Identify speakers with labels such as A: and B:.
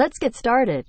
A: Let's get started.